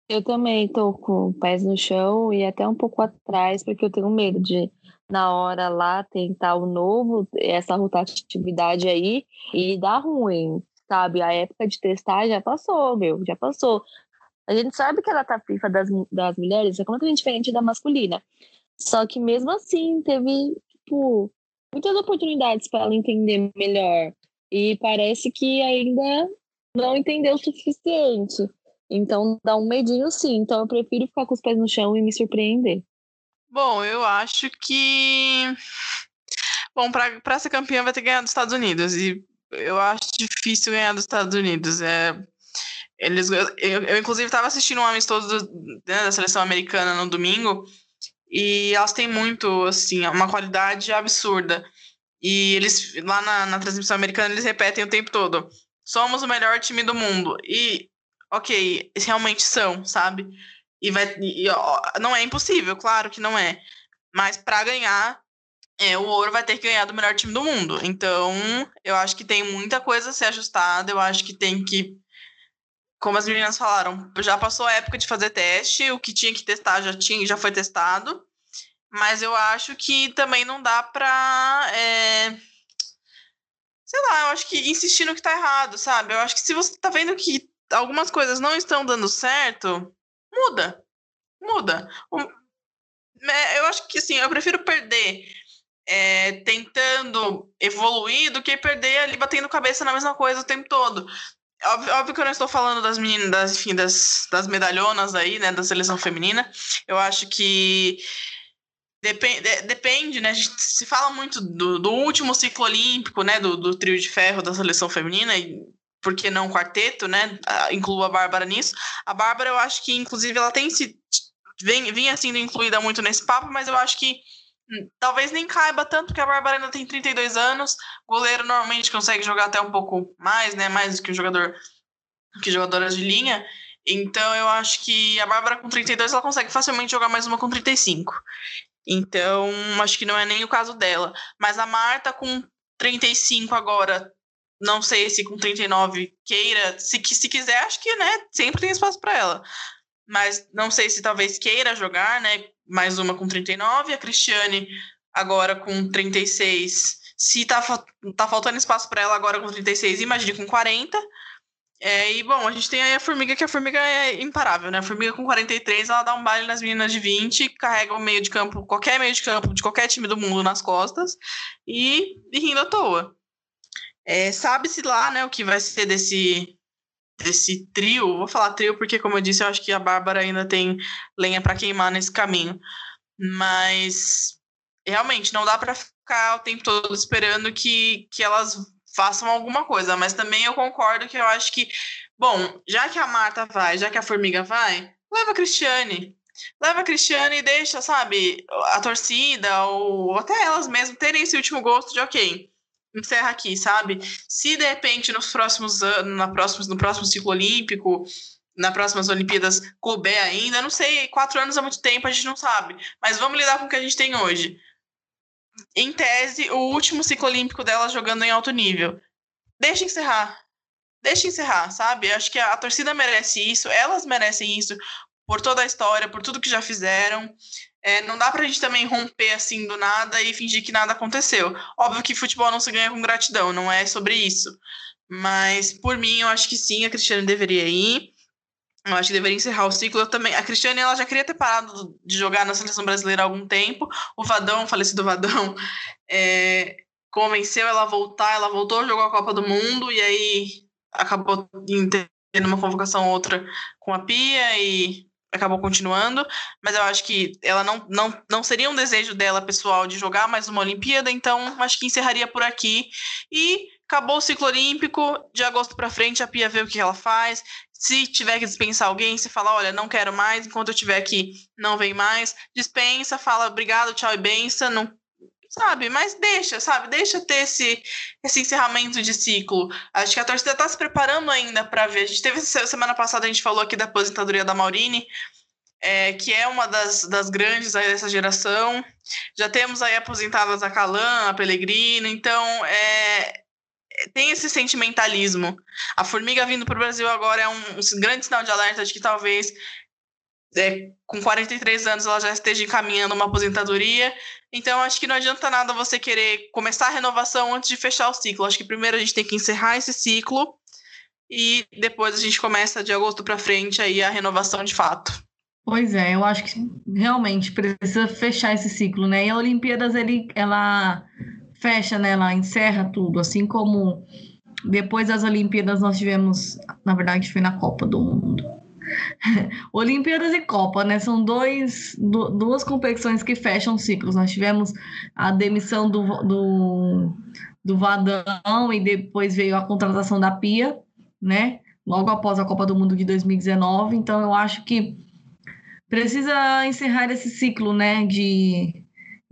Eu também tô com pés no chão e até um pouco atrás, porque eu tenho medo de, na hora lá, tentar o novo, essa rotatividade aí, e dar ruim, sabe? A época de testar já passou, meu, já passou. A gente sabe que ela tá FIFA das, das mulheres é completamente diferente da masculina. Só que mesmo assim, teve, tipo, muitas oportunidades para ela entender melhor e parece que ainda não entendeu o suficiente. Então dá um medinho sim. Então eu prefiro ficar com os pés no chão e me surpreender. Bom, eu acho que. Bom, para ser campeã vai ter que ganhar dos Estados Unidos. E eu acho difícil ganhar dos Estados Unidos. É... Eles, eu, eu inclusive, estava assistindo um amistoso né, da seleção americana no domingo e elas têm muito, assim, uma qualidade absurda. E eles, lá na, na transmissão americana, eles repetem o tempo todo: somos o melhor time do mundo. E, ok, realmente são, sabe? E, vai, e, ó, não é impossível, claro que não é. Mas para ganhar, é, o ouro vai ter que ganhar do melhor time do mundo. Então, eu acho que tem muita coisa a ser ajustada. Eu acho que tem que como as meninas falaram, já passou a época de fazer teste, o que tinha que testar já tinha, já foi testado. Mas eu acho que também não dá pra. É... Sei lá, eu acho que insistir no que tá errado, sabe? Eu acho que se você tá vendo que algumas coisas não estão dando certo, muda. Muda. É, eu acho que assim, eu prefiro perder é, tentando evoluir do que perder ali batendo cabeça na mesma coisa o tempo todo. Óbvio, óbvio, que eu não estou falando das meninas, das, enfim, das, das medalhonas aí, né, da seleção feminina. Eu acho que depende, depende né? A gente se fala muito do, do último ciclo olímpico, né, do, do trio de ferro da seleção feminina, e por que não quarteto, né? Incluo a Bárbara nisso. A Bárbara, eu acho que, inclusive, ela tem se. Vem, vinha sendo incluída muito nesse papo, mas eu acho que talvez nem caiba tanto, porque a Bárbara ainda tem 32 anos. Goleiro normalmente consegue jogar até um pouco mais, né? Mais do que o jogador que jogadoras de linha. Então eu acho que a Bárbara com 32 ela consegue facilmente jogar mais uma com 35. Então, acho que não é nem o caso dela. Mas a Marta com 35 agora, não sei se com 39 queira, se, se quiser, acho que, né, sempre tem espaço para ela. Mas não sei se talvez queira jogar, né, mais uma com 39, a Cristiane agora com 36. Se tá, tá faltando espaço para ela agora com 36, imagine com 40. É, e bom, a gente tem aí a formiga, que a formiga é imparável, né? A formiga com 43, ela dá um baile nas meninas de 20, carrega o meio de campo, qualquer meio de campo de qualquer time do mundo nas costas e, e rindo à toa. É, Sabe-se lá, né, o que vai ser desse, desse trio. Vou falar trio porque, como eu disse, eu acho que a Bárbara ainda tem lenha para queimar nesse caminho. Mas realmente não dá para ficar o tempo todo esperando que, que elas façam alguma coisa. Mas também eu concordo que eu acho que, bom, já que a Marta vai, já que a Formiga vai, leva a Cristiane. Leva a Cristiane e deixa, sabe, a torcida ou até elas mesmas terem esse último gosto de, ok, encerra aqui, sabe? Se de repente nos próximos anos, na próximos, no próximo ciclo olímpico, nas próximas Olimpíadas couber ainda, não sei, quatro anos é muito tempo, a gente não sabe. Mas vamos lidar com o que a gente tem hoje. Em tese, o último ciclo olímpico dela jogando em alto nível. Deixa encerrar. Deixa encerrar, sabe? Acho que a, a torcida merece isso, elas merecem isso por toda a história, por tudo que já fizeram. É, não dá pra gente também romper assim do nada e fingir que nada aconteceu. Óbvio que futebol não se ganha com gratidão, não é sobre isso. Mas, por mim, eu acho que sim, a Cristiane deveria ir. Eu acho que deveria encerrar o ciclo. Eu também. A Cristiane ela já queria ter parado de jogar na seleção brasileira há algum tempo. O Vadão, o falecido Vadão, [laughs] é, convenceu ela a voltar. Ela voltou, jogou a Copa do Mundo e aí acabou tendo uma convocação outra com a Pia e acabou continuando, mas eu acho que ela não, não, não seria um desejo dela pessoal de jogar mais uma Olimpíada, então acho que encerraria por aqui. E acabou o ciclo olímpico, de agosto para frente a Pia vê o que ela faz. Se tiver que dispensar alguém, se falar, olha, não quero mais, enquanto eu estiver aqui, não vem mais, dispensa, fala obrigado, tchau e benção, não sabe? Mas deixa, sabe? Deixa ter esse, esse encerramento de ciclo. Acho que a torcida está se preparando ainda para ver. A gente teve semana passada, a gente falou aqui da aposentadoria da Maurine, é, que é uma das, das grandes aí dessa geração. Já temos aí aposentadas a Calan, a Pellegrino, então é, tem esse sentimentalismo. A Formiga vindo para o Brasil agora é um, um grande sinal de alerta de que talvez é, com 43 anos ela já esteja encaminhando uma aposentadoria. Então, acho que não adianta nada você querer começar a renovação antes de fechar o ciclo. Acho que primeiro a gente tem que encerrar esse ciclo e depois a gente começa de agosto para frente aí a renovação de fato. Pois é, eu acho que realmente precisa fechar esse ciclo, né? E a Olimpíadas ele, ela fecha, né? Ela encerra tudo, assim como depois das Olimpíadas nós tivemos, na verdade, foi na Copa do Mundo [laughs] Olimpíadas e Copa, né? São dois, duas competições que fecham ciclos. Nós tivemos a demissão do, do, do Vadão e depois veio a contratação da Pia, né? logo após a Copa do Mundo de 2019. Então, eu acho que precisa encerrar esse ciclo, né, de,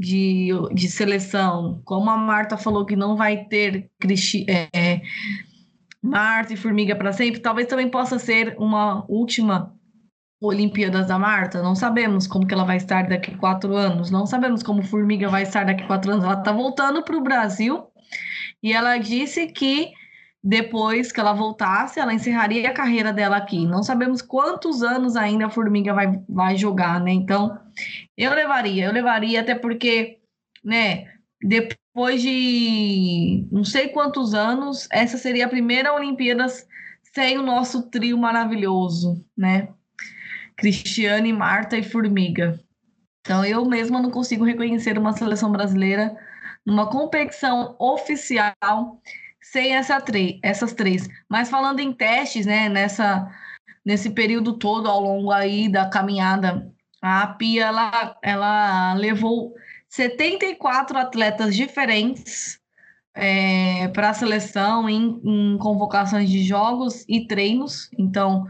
de, de seleção. Como a Marta falou que não vai ter Cristi, é, Marta e Formiga para sempre, talvez também possa ser uma última Olimpíadas da Marta, não sabemos como que ela vai estar daqui quatro anos, não sabemos como Formiga vai estar daqui quatro anos. Ela está voltando para o Brasil e ela disse que depois que ela voltasse, ela encerraria a carreira dela aqui. Não sabemos quantos anos ainda a Formiga vai, vai jogar, né? Então, eu levaria, eu levaria, até porque, né, depois de não sei quantos anos, essa seria a primeira Olimpíadas sem o nosso trio maravilhoso, né? Cristiane, Marta e Formiga. Então, eu mesma não consigo reconhecer uma seleção brasileira numa competição oficial sem essa essas três. Mas falando em testes, né, nessa, nesse período todo ao longo aí da caminhada, a Pia ela, ela levou 74 atletas diferentes é, para a seleção em, em convocações de jogos e treinos. Então,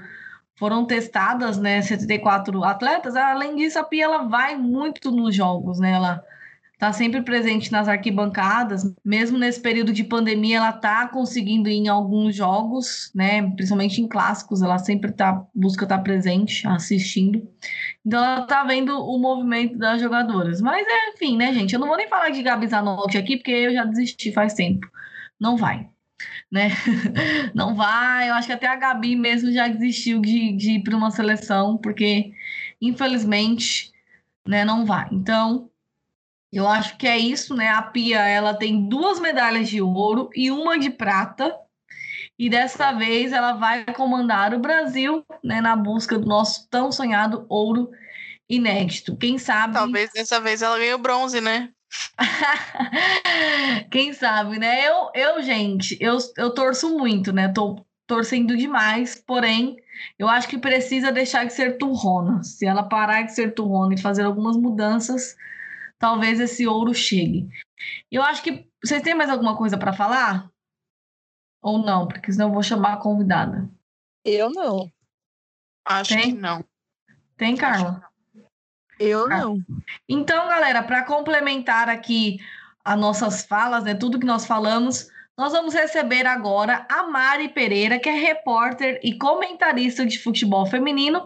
foram testadas, né, 74 atletas. Além disso, a Pia ela vai muito nos jogos, né? Ela tá sempre presente nas arquibancadas, mesmo nesse período de pandemia, ela tá conseguindo ir em alguns jogos, né? Principalmente em clássicos, ela sempre tá busca estar tá presente, assistindo. Então ela tá vendo o movimento das jogadoras. Mas é, enfim, né, gente? Eu não vou nem falar de Gabi Zanotti aqui, porque eu já desisti faz tempo. Não vai né? [laughs] Não vai. Eu acho que até a Gabi mesmo já desistiu de, de ir para uma seleção, porque infelizmente, né, não vai. Então, eu acho que é isso, né? A Pia, ela tem duas medalhas de ouro e uma de prata. E dessa vez ela vai comandar o Brasil, né, na busca do nosso tão sonhado ouro inédito. Quem sabe? Talvez dessa vez ela ganhe o bronze, né? [laughs] Quem sabe, né? Eu, eu gente, eu, eu torço muito, né? Tô torcendo demais, porém, eu acho que precisa deixar de ser turrona. Se ela parar de ser turrona e fazer algumas mudanças, talvez esse ouro chegue. Eu acho que vocês têm mais alguma coisa para falar? Ou não? Porque senão eu vou chamar a convidada. Eu não. Acho Tem? que não. Tem, Carla? Eu ah. não. Então, galera, para complementar aqui as nossas falas, né, tudo que nós falamos, nós vamos receber agora a Mari Pereira, que é repórter e comentarista de futebol feminino,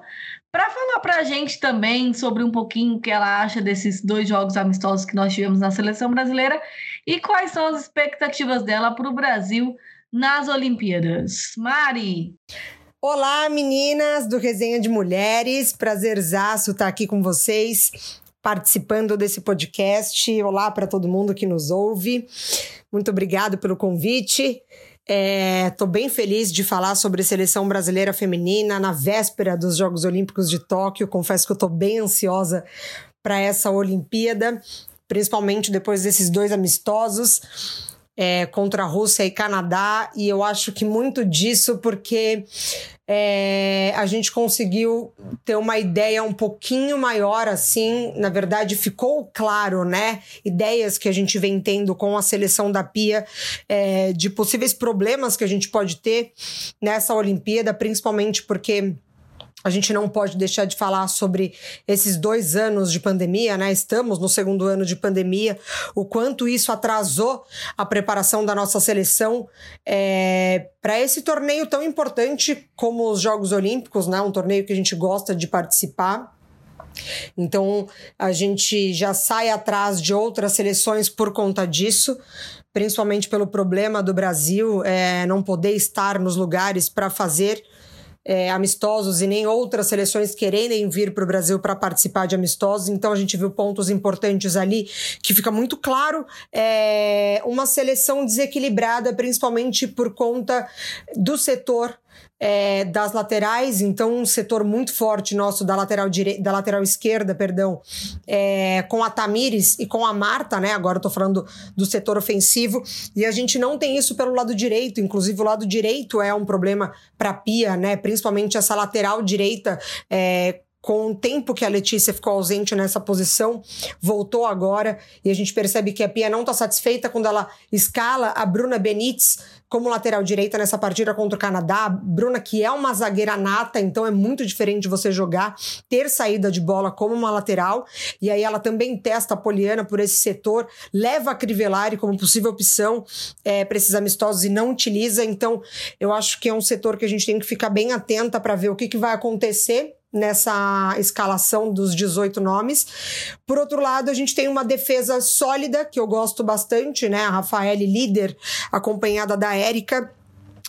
para falar para a gente também sobre um pouquinho o que ela acha desses dois jogos amistosos que nós tivemos na seleção brasileira e quais são as expectativas dela para o Brasil nas Olimpíadas. Mari! Olá, meninas do Resenha de Mulheres. Prazerzaço estar aqui com vocês, participando desse podcast. Olá para todo mundo que nos ouve. Muito obrigado pelo convite. Estou é, bem feliz de falar sobre seleção brasileira feminina na véspera dos Jogos Olímpicos de Tóquio. Confesso que estou bem ansiosa para essa Olimpíada, principalmente depois desses dois amistosos é, contra a Rússia e Canadá, e eu acho que muito disso porque é, a gente conseguiu ter uma ideia um pouquinho maior, assim, na verdade ficou claro, né? Ideias que a gente vem tendo com a seleção da Pia, é, de possíveis problemas que a gente pode ter nessa Olimpíada, principalmente porque a gente não pode deixar de falar sobre esses dois anos de pandemia, né? Estamos no segundo ano de pandemia, o quanto isso atrasou a preparação da nossa seleção é, para esse torneio tão importante como os Jogos Olímpicos, né? Um torneio que a gente gosta de participar. Então a gente já sai atrás de outras seleções por conta disso, principalmente pelo problema do Brasil é, não poder estar nos lugares para fazer é, amistosos e nem outras seleções quererem vir para o Brasil para participar de amistosos. Então a gente viu pontos importantes ali que fica muito claro é, uma seleção desequilibrada, principalmente por conta do setor é, das laterais, então um setor muito forte nosso da lateral dire... da lateral esquerda, perdão, é, com a Tamires e com a Marta, né? Agora eu tô falando do setor ofensivo, e a gente não tem isso pelo lado direito, inclusive o lado direito é um problema para Pia, né? Principalmente essa lateral direita é, com o tempo que a Letícia ficou ausente nessa posição, voltou agora e a gente percebe que a Pia não está satisfeita quando ela escala a Bruna Benítez como lateral direita nessa partida contra o Canadá. Bruna, que é uma zagueira nata, então é muito diferente você jogar, ter saída de bola como uma lateral. E aí ela também testa a Poliana por esse setor, leva a Crivellari como possível opção é, para esses amistosos e não utiliza. Então eu acho que é um setor que a gente tem que ficar bem atenta para ver o que, que vai acontecer nessa escalação dos 18 nomes. Por outro lado, a gente tem uma defesa sólida, que eu gosto bastante, né? A Rafael líder, acompanhada da Érica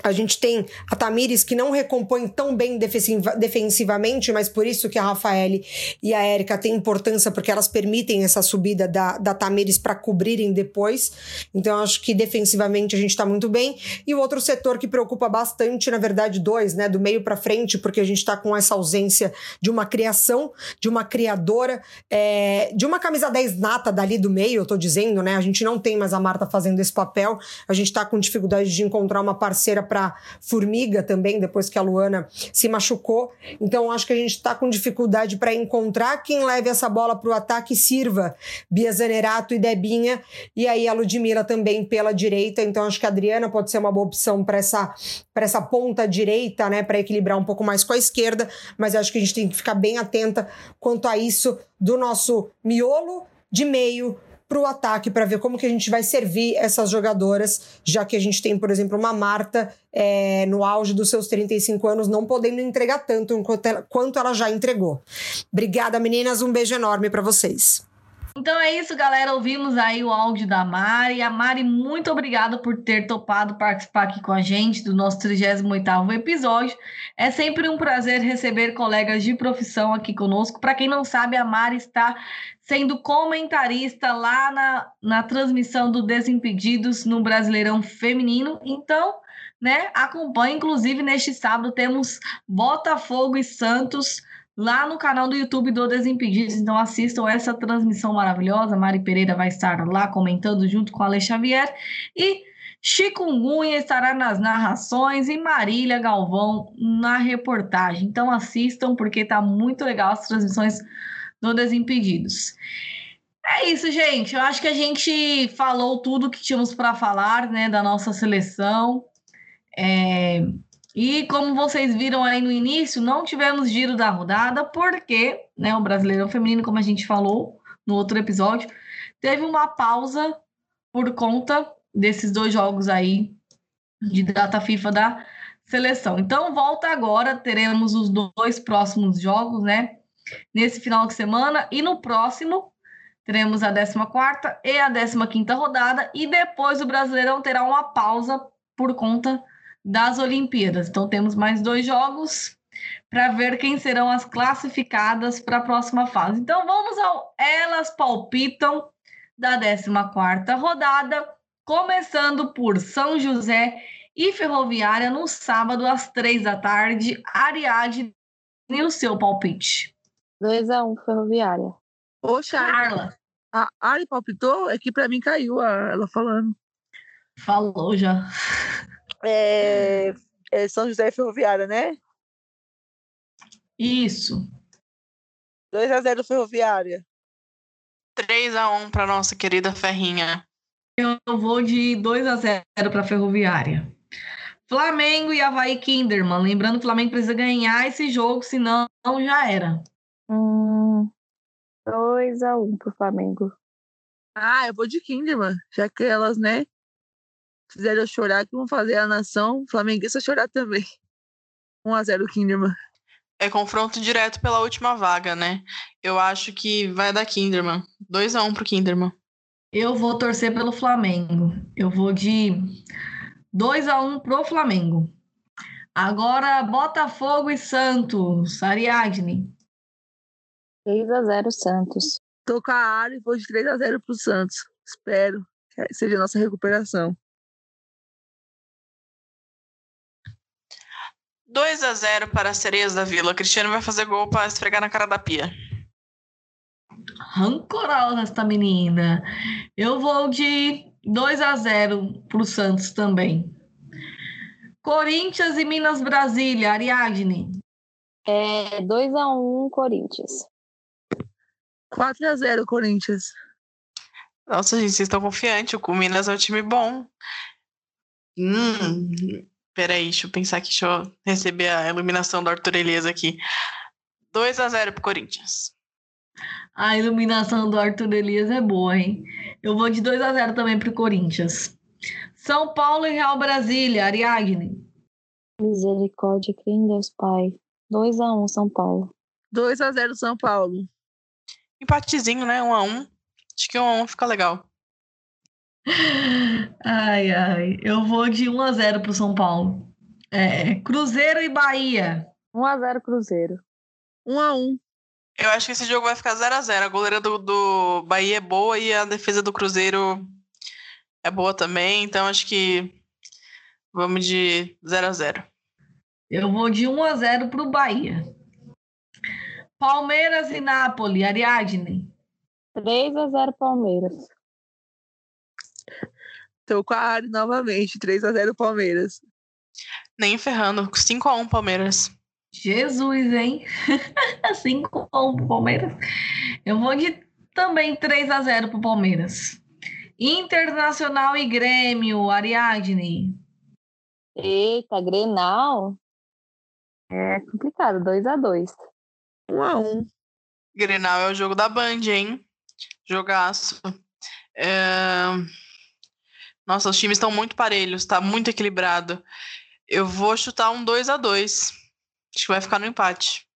a gente tem a Tamires que não recompõe tão bem defensivamente, mas por isso que a Rafaele e a Érica têm importância, porque elas permitem essa subida da, da Tamires para cobrirem depois. Então, acho que defensivamente a gente está muito bem. E o outro setor que preocupa bastante, na verdade, dois, né? Do meio para frente, porque a gente está com essa ausência de uma criação, de uma criadora, é, de uma camisa 10 nata dali do meio, eu tô dizendo, né? A gente não tem mais a Marta fazendo esse papel, a gente está com dificuldade de encontrar uma parceira para Formiga também, depois que a Luana se machucou. Então acho que a gente está com dificuldade para encontrar quem leve essa bola para o ataque e sirva Bia Zanerato e Debinha. E aí a Ludmilla também pela direita. Então acho que a Adriana pode ser uma boa opção para essa, essa ponta direita, né? Para equilibrar um pouco mais com a esquerda. Mas acho que a gente tem que ficar bem atenta quanto a isso do nosso miolo de meio para o ataque para ver como que a gente vai servir essas jogadoras, já que a gente tem, por exemplo, uma Marta é, no auge dos seus 35 anos, não podendo entregar tanto ela, quanto ela já entregou. Obrigada, meninas. Um beijo enorme para vocês. Então é isso, galera. Ouvimos aí o áudio da Mari. A Mari, muito obrigada por ter topado participar aqui com a gente do nosso 38º episódio. É sempre um prazer receber colegas de profissão aqui conosco. Para quem não sabe, a Mari está sendo comentarista lá na, na transmissão do Desimpedidos no Brasileirão Feminino. Então, né, acompanhe. Inclusive, neste sábado temos Botafogo e Santos lá no canal do YouTube do Desimpedidos. Então assistam essa transmissão maravilhosa. Mari Pereira vai estar lá comentando junto com a Ale Xavier. E Chikungunya estará nas narrações e Marília Galvão na reportagem. Então assistam porque tá muito legal as transmissões do Desimpedidos. É isso, gente. Eu acho que a gente falou tudo que tínhamos para falar, né, da nossa seleção. É, e como vocês viram aí no início, não tivemos giro da rodada, porque né, o Brasileirão Feminino, como a gente falou no outro episódio, teve uma pausa por conta desses dois jogos aí de data FIFA da seleção. Então, volta agora, teremos os dois próximos jogos, né? Nesse final de semana e no próximo teremos a 14 e a 15 rodada e depois o Brasileirão terá uma pausa por conta das Olimpíadas. Então temos mais dois jogos para ver quem serão as classificadas para a próxima fase. Então vamos ao Elas Palpitam da 14ª rodada, começando por São José e Ferroviária no sábado às três da tarde. Ariadne, e o seu palpite? 2x1 um, Ferroviária. Poxa, Carla. A Ari palpitou? É que para mim caiu a, ela falando. Falou já é, é São José Ferroviária, né? Isso. 2 a 0 Ferroviária. 3 a 1 para nossa querida Ferrinha. Eu vou de 2 a 0 para Ferroviária. Flamengo e Havaí Kinderman. Lembrando que o Flamengo precisa ganhar esse jogo, senão já era. Hum, 2 a 1 pro Flamengo. Ah, eu vou de Kinderman, já que elas, né, fizeram eu chorar, que vão fazer a nação flamenguista chorar também. 1x0 Kinderman. É confronto direto pela última vaga, né? Eu acho que vai dar Kinderman. 2x1 pro Kinderman. Eu vou torcer pelo Flamengo. Eu vou de 2x1 pro Flamengo. Agora, Botafogo e Santos. Ariadne. 3x0 Santos. Tô com a área e vou de 3x0 pro Santos. Espero que seja a nossa recuperação. 2 a 0 para as sereias da Vila. Cristiano vai fazer gol para esfregar na cara da pia. Rancorosa esta menina. Eu vou de 2 a 0 para o Santos também. Corinthians e Minas Brasília, Ariadne. É 2x1 Corinthians. 4x0 Corinthians. Nossa, gente, vocês estão confiantes. O Minas é um time bom. Hum, peraí, deixa eu pensar aqui. Deixa eu receber a iluminação do Arthur Elias aqui. 2x0 pro Corinthians. A iluminação do Arthur Elias é boa, hein? Eu vou de 2 a 0 também pro Corinthians. São Paulo e Real Brasília, Ariadne. Misericórdia, crê em Deus, Pai. 2x1 São Paulo. 2x0 São Paulo. Empatezinho, né? 1x1. Acho que 1x1 fica legal. Ai, ai. Eu vou de 1 a 0 pro São Paulo. É, Cruzeiro e Bahia. 1x0 Cruzeiro. 1x1. Eu acho que esse jogo vai ficar 0x0. A goleira do, do Bahia é boa e a defesa do Cruzeiro é boa também. Então acho que vamos de 0x0. Eu vou de 1 a 0 pro Bahia. Palmeiras e Nápoles, Ariadne. 3x0 Palmeiras. Tô com a Ari novamente. 3x0 Palmeiras. Nem ferrando. 5x1 Palmeiras. Jesus, hein? [laughs] 5 a 1 pro Palmeiras. Eu vou de também 3 a 0 pro Palmeiras. Internacional e Grêmio, Ariadne. Eita, Grenal. É complicado, 2x2. 1x1. Grenal é o jogo da Band, hein? Jogaço. É... Nossa, os times estão muito parelhos, tá muito equilibrado. Eu vou chutar um 2 a 2 Acho que vai ficar no empate.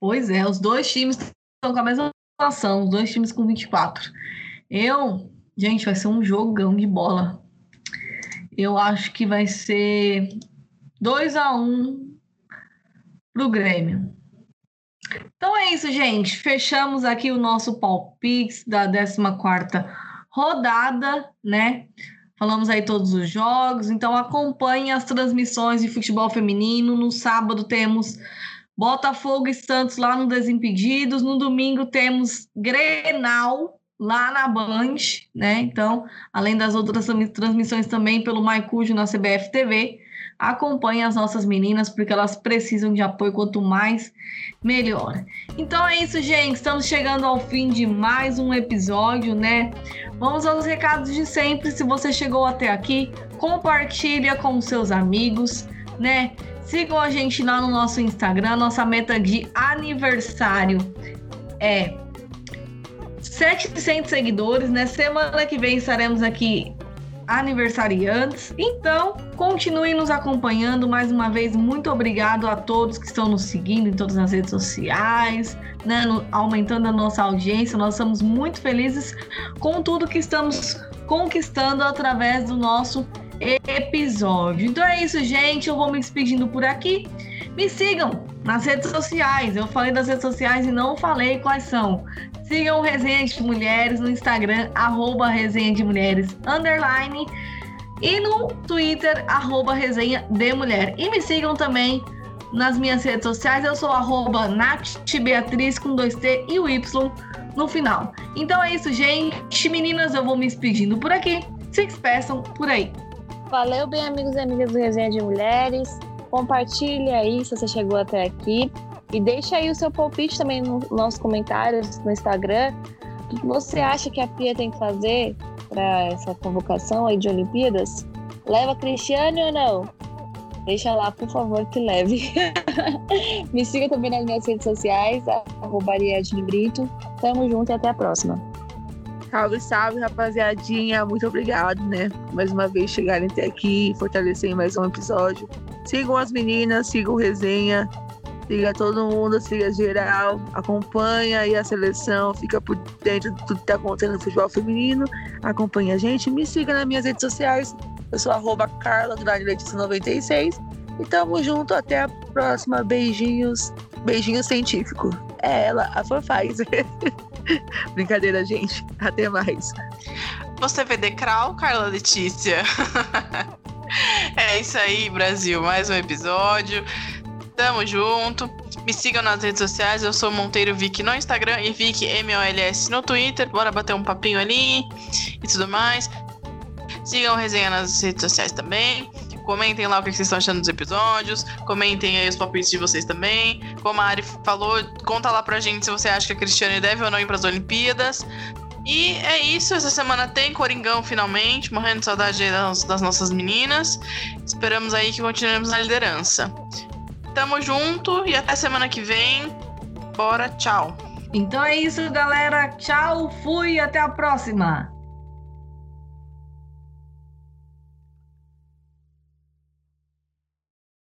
Pois é, os dois times estão com a mesma situação, os dois times com 24. Eu, gente, vai ser um jogão de bola. Eu acho que vai ser 2 a 1 pro Grêmio. Então é isso, gente. Fechamos aqui o nosso palpite da 14ª rodada, né? Falamos aí todos os jogos, então acompanhe as transmissões de futebol feminino. No sábado temos Botafogo e Santos lá no Desimpedidos. No domingo temos Grenal lá na Band, né? Então, além das outras transmissões também pelo Maicujo na CBF TV, acompanhe as nossas meninas porque elas precisam de apoio quanto mais melhor. Então é isso, gente. Estamos chegando ao fim de mais um episódio, né? Vamos aos recados de sempre. Se você chegou até aqui, compartilha com seus amigos, né? Sigam a gente lá no nosso Instagram. Nossa meta de aniversário é 700 seguidores, né? Semana que vem estaremos aqui aniversariantes. Então, continuem nos acompanhando. Mais uma vez, muito obrigado a todos que estão nos seguindo em todas as redes sociais, né, no, aumentando a nossa audiência. Nós estamos muito felizes com tudo que estamos conquistando através do nosso episódio. Então é isso, gente. Eu vou me despedindo por aqui. Me sigam nas redes sociais. Eu falei das redes sociais e não falei quais são. Sigam o Resenha de Mulheres no Instagram, arroba Resenha de Mulheres, underline. E no Twitter, arroba Resenha de Mulher. E me sigam também nas minhas redes sociais. Eu sou arroba Beatriz com dois T e o Y no final. Então é isso, gente. Meninas, eu vou me despedindo por aqui. Se despeçam por aí. Valeu, bem, amigos e amigas do Resenha de Mulheres. Compartilhe aí se você chegou até aqui. E deixa aí o seu palpite também nos nossos comentários no Instagram. O que você acha que a Pia tem que fazer para essa convocação aí de Olimpíadas? Leva Cristiane ou não? Deixa lá, por favor, que leve. [laughs] Me siga também nas minhas redes sociais, arroba Brito. Tamo junto e até a próxima. Salve, salve, rapaziadinha. Muito obrigado, né? Mais uma vez chegarem até aqui, fortalecerem mais um episódio. Sigam as meninas, sigam resenha. Siga todo mundo, siga geral, acompanha aí a seleção, fica por dentro de tudo que tá acontecendo no futebol feminino, acompanha a gente, me siga nas minhas redes sociais, eu sou arroba Carla 96 e tamo junto, até a próxima, beijinhos, beijinho científico. É ela, a Fanpfizer. [laughs] Brincadeira, gente, até mais. Você vê Decral, Carla Letícia? [laughs] é isso aí, Brasil, mais um episódio. Tamo junto. Me sigam nas redes sociais. Eu sou Monteiro Vic no Instagram e Vic MOLS no Twitter. Bora bater um papinho ali e tudo mais. Sigam resenha nas redes sociais também. Comentem lá o que vocês estão achando dos episódios. Comentem aí os palpites de vocês também. Como a Ari falou, conta lá pra gente se você acha que a Cristiane deve ou não ir pras Olimpíadas. E é isso, essa semana tem Coringão finalmente, morrendo de saudade das, das nossas meninas. Esperamos aí que continuemos na liderança. Tamo junto e até semana que vem. Bora, tchau. Então é isso, galera. Tchau, fui, até a próxima.